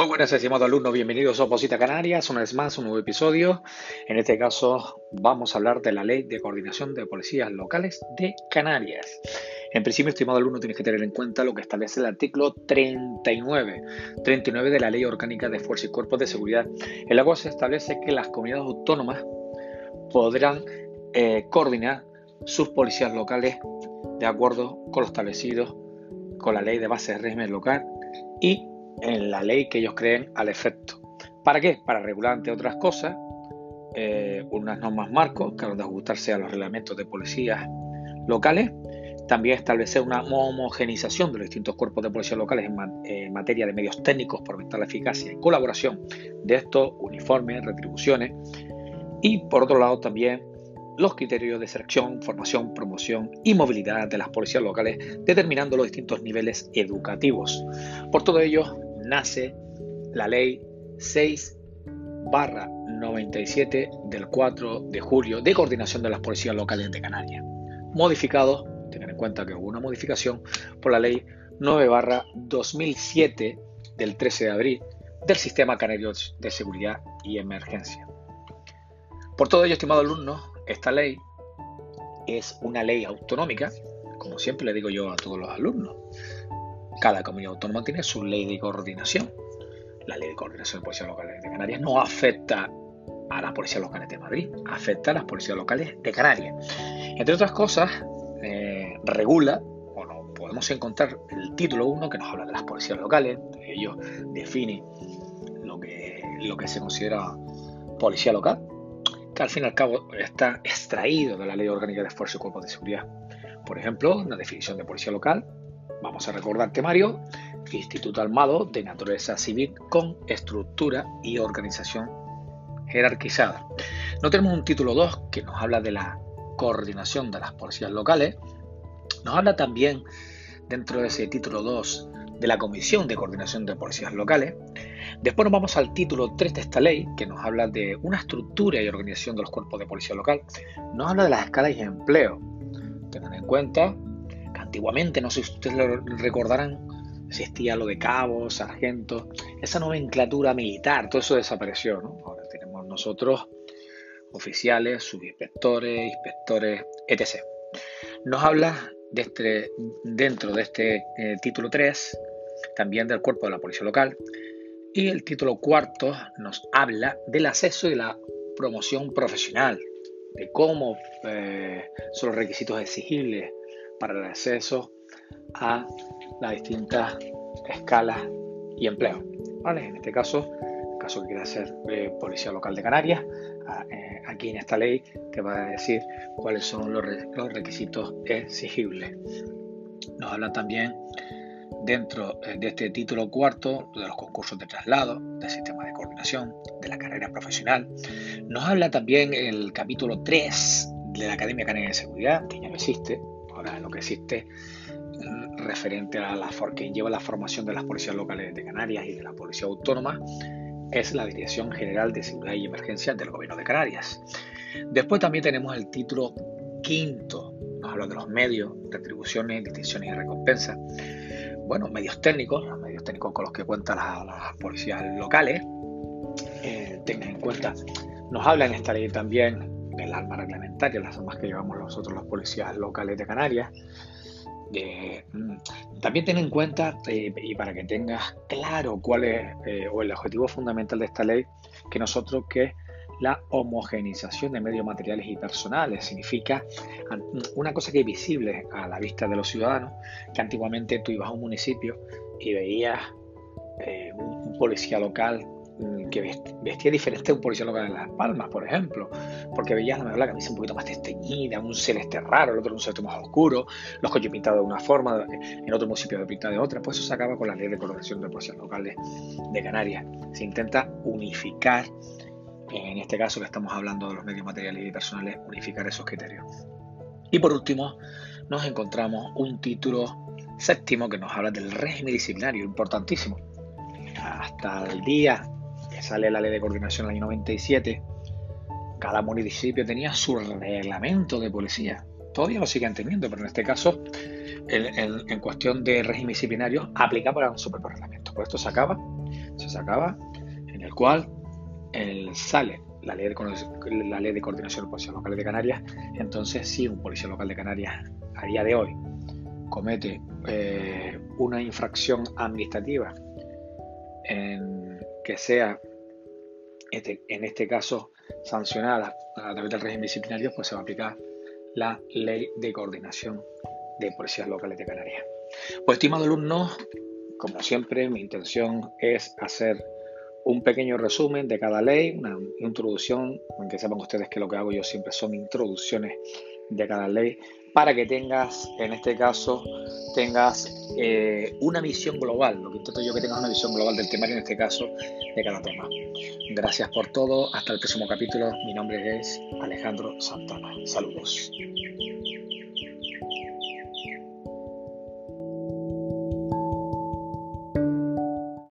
Muy buenas, estimados alumnos, bienvenidos a Oposita Canarias, una vez más, un nuevo episodio. En este caso vamos a hablar de la Ley de Coordinación de Policías Locales de Canarias. En principio, estimado alumno, tienes que tener en cuenta lo que establece el artículo 39, 39 de la Ley Orgánica de Fuerzas y Cuerpos de Seguridad, en la cual se establece que las comunidades autónomas podrán eh, coordinar sus policías locales de acuerdo con lo establecido con la Ley de Base de Régimen Local y en la ley que ellos creen al efecto. ¿Para qué? Para regular, entre otras cosas, eh, unas normas marcos que han de ajustarse a los reglamentos de policías locales, también establecer una homogenización de los distintos cuerpos de policía locales en, materia de medios técnicos por aumentar la eficacia y colaboración de estos uniformes, retribuciones, y por otro lado también los criterios de selección, formación, promoción y movilidad de las policías locales, determinando los distintos niveles educativos. Por todo ello, nace la ley 6 barra 97 del 4 de julio de coordinación de las policías locales de Canarias, modificado, tengan en cuenta que hubo una modificación por la ley 9 barra 2007 del 13 de abril del Sistema Canario de Seguridad y Emergencia. Por todo ello, estimado alumno, esta ley es una ley autonómica, como siempre le digo yo a todos los alumnos. Cada comunidad autónoma tiene su ley de coordinación. La ley de coordinación de policías locales de Canarias no afecta a las policías locales de Madrid, afecta a las policías locales de Canarias. Entre otras cosas, eh, regula, o podemos encontrar el título 1 que nos habla de las policías locales, ellos define lo que, lo que se considera policía local, que al fin y al cabo está extraído de la Ley Orgánica de Esfuerzo y Cuerpos de Seguridad. Por ejemplo, la definición de policía local, vamos a recordar temario, Instituto Armado de Naturaleza Civil con estructura y organización jerarquizada. No tenemos un título 2 que nos habla de la coordinación de las policías locales. Nos habla también dentro de ese título 2 de la Comisión de Coordinación de Policías Locales. Después nos vamos al título 3 de esta ley, que nos habla de una estructura y organización de los cuerpos de policía local. Nos habla de las escalas y empleo. Tengan en cuenta que antiguamente, no sé si ustedes lo recordarán, existía lo de cabos, sargentos, esa nomenclatura militar, todo eso desapareció. ¿no? Ahora tenemos nosotros oficiales, subinspectores, inspectores, etc. Nos habla este, dentro de este eh, título 3 también del cuerpo de la policía local. Y el título cuarto nos habla del acceso y la promoción profesional, de cómo eh, son los requisitos exigibles para el acceso a las distintas escalas y empleo. ¿Vale? En este caso, el caso que quiera ser eh, policía local de Canarias, eh, aquí en esta ley te va a decir cuáles son los, los requisitos exigibles. Nos habla también dentro eh, de este título cuarto de los concursos de traslado, del sistema de coordinación, de la carrera profesional. Nos habla también el capítulo 3 de la Academia Canaria de Seguridad, que ya no existe, ahora lo que existe mm, referente a la que lleva la formación de las policías locales de Canarias y de la policía autónoma es la Dirección General de Seguridad y Emergencia del Gobierno de Canarias. Después también tenemos el título quinto, nos habla de los medios, retribuciones, distinciones y recompensas bueno, medios técnicos, los medios técnicos con los que cuentan las, policías locales, eh, tengan en cuenta, nos habla en esta ley también del arma reglamentaria, las armas que llevamos nosotros los policías locales de Canarias. Mm, también ten en cuenta, eh, y para que tengas claro cuál es eh, o el objetivo fundamental de esta ley, que nosotros que la homogenización de medios materiales y personales. Significa una cosa que es visible a la vista de los ciudadanos, que antiguamente tú ibas a un municipio y veías eh, un, policía local mm, que vestía diferente a un policía local en Las Palmas, por ejemplo, porque veías la, la camisa un poquito más desteñida, un celeste raro, el otro un celeste más oscuro, los coches pintados de una forma, en otro municipio de pintados de otra, pues eso se acaba con la ley de coloración de policías locales de Canarias. Se intenta unificar en este caso que estamos hablando de los medios materiales y personales, unificar esos criterios. Y por último, nos encontramos un título séptimo que nos habla del régimen disciplinario, importantísimo. Hasta el día sale la ley de coordinación en el año 97, cada municipio tenía su reglamento de policía. Todavía lo siguen teniendo, pero en este caso, en, cuestión de régimen disciplinario, aplicaba para su propio reglamento. Por esto se acaba, se se acaba, en el cual sale la ley, de, la ley de coordinación de policías locales de Canarias, entonces si un policía local de Canarias a día de hoy comete eh, una infracción administrativa que sea este, en este caso sancionada a través del régimen disciplinario, pues se va a aplicar la ley de coordinación de policías locales de Canarias. Pues estimado alumno, como siempre, mi intención es hacer un pequeño resumen de cada ley, una introducción, aunque sepan ustedes que lo que hago yo siempre son introducciones de cada ley, para que tengas, en este caso, tengas eh, una visión global, lo que intento yo que tengas una visión global del temario, en este caso, de cada tema. Gracias por todo, hasta el próximo capítulo, mi nombre es Alejandro Santana, saludos.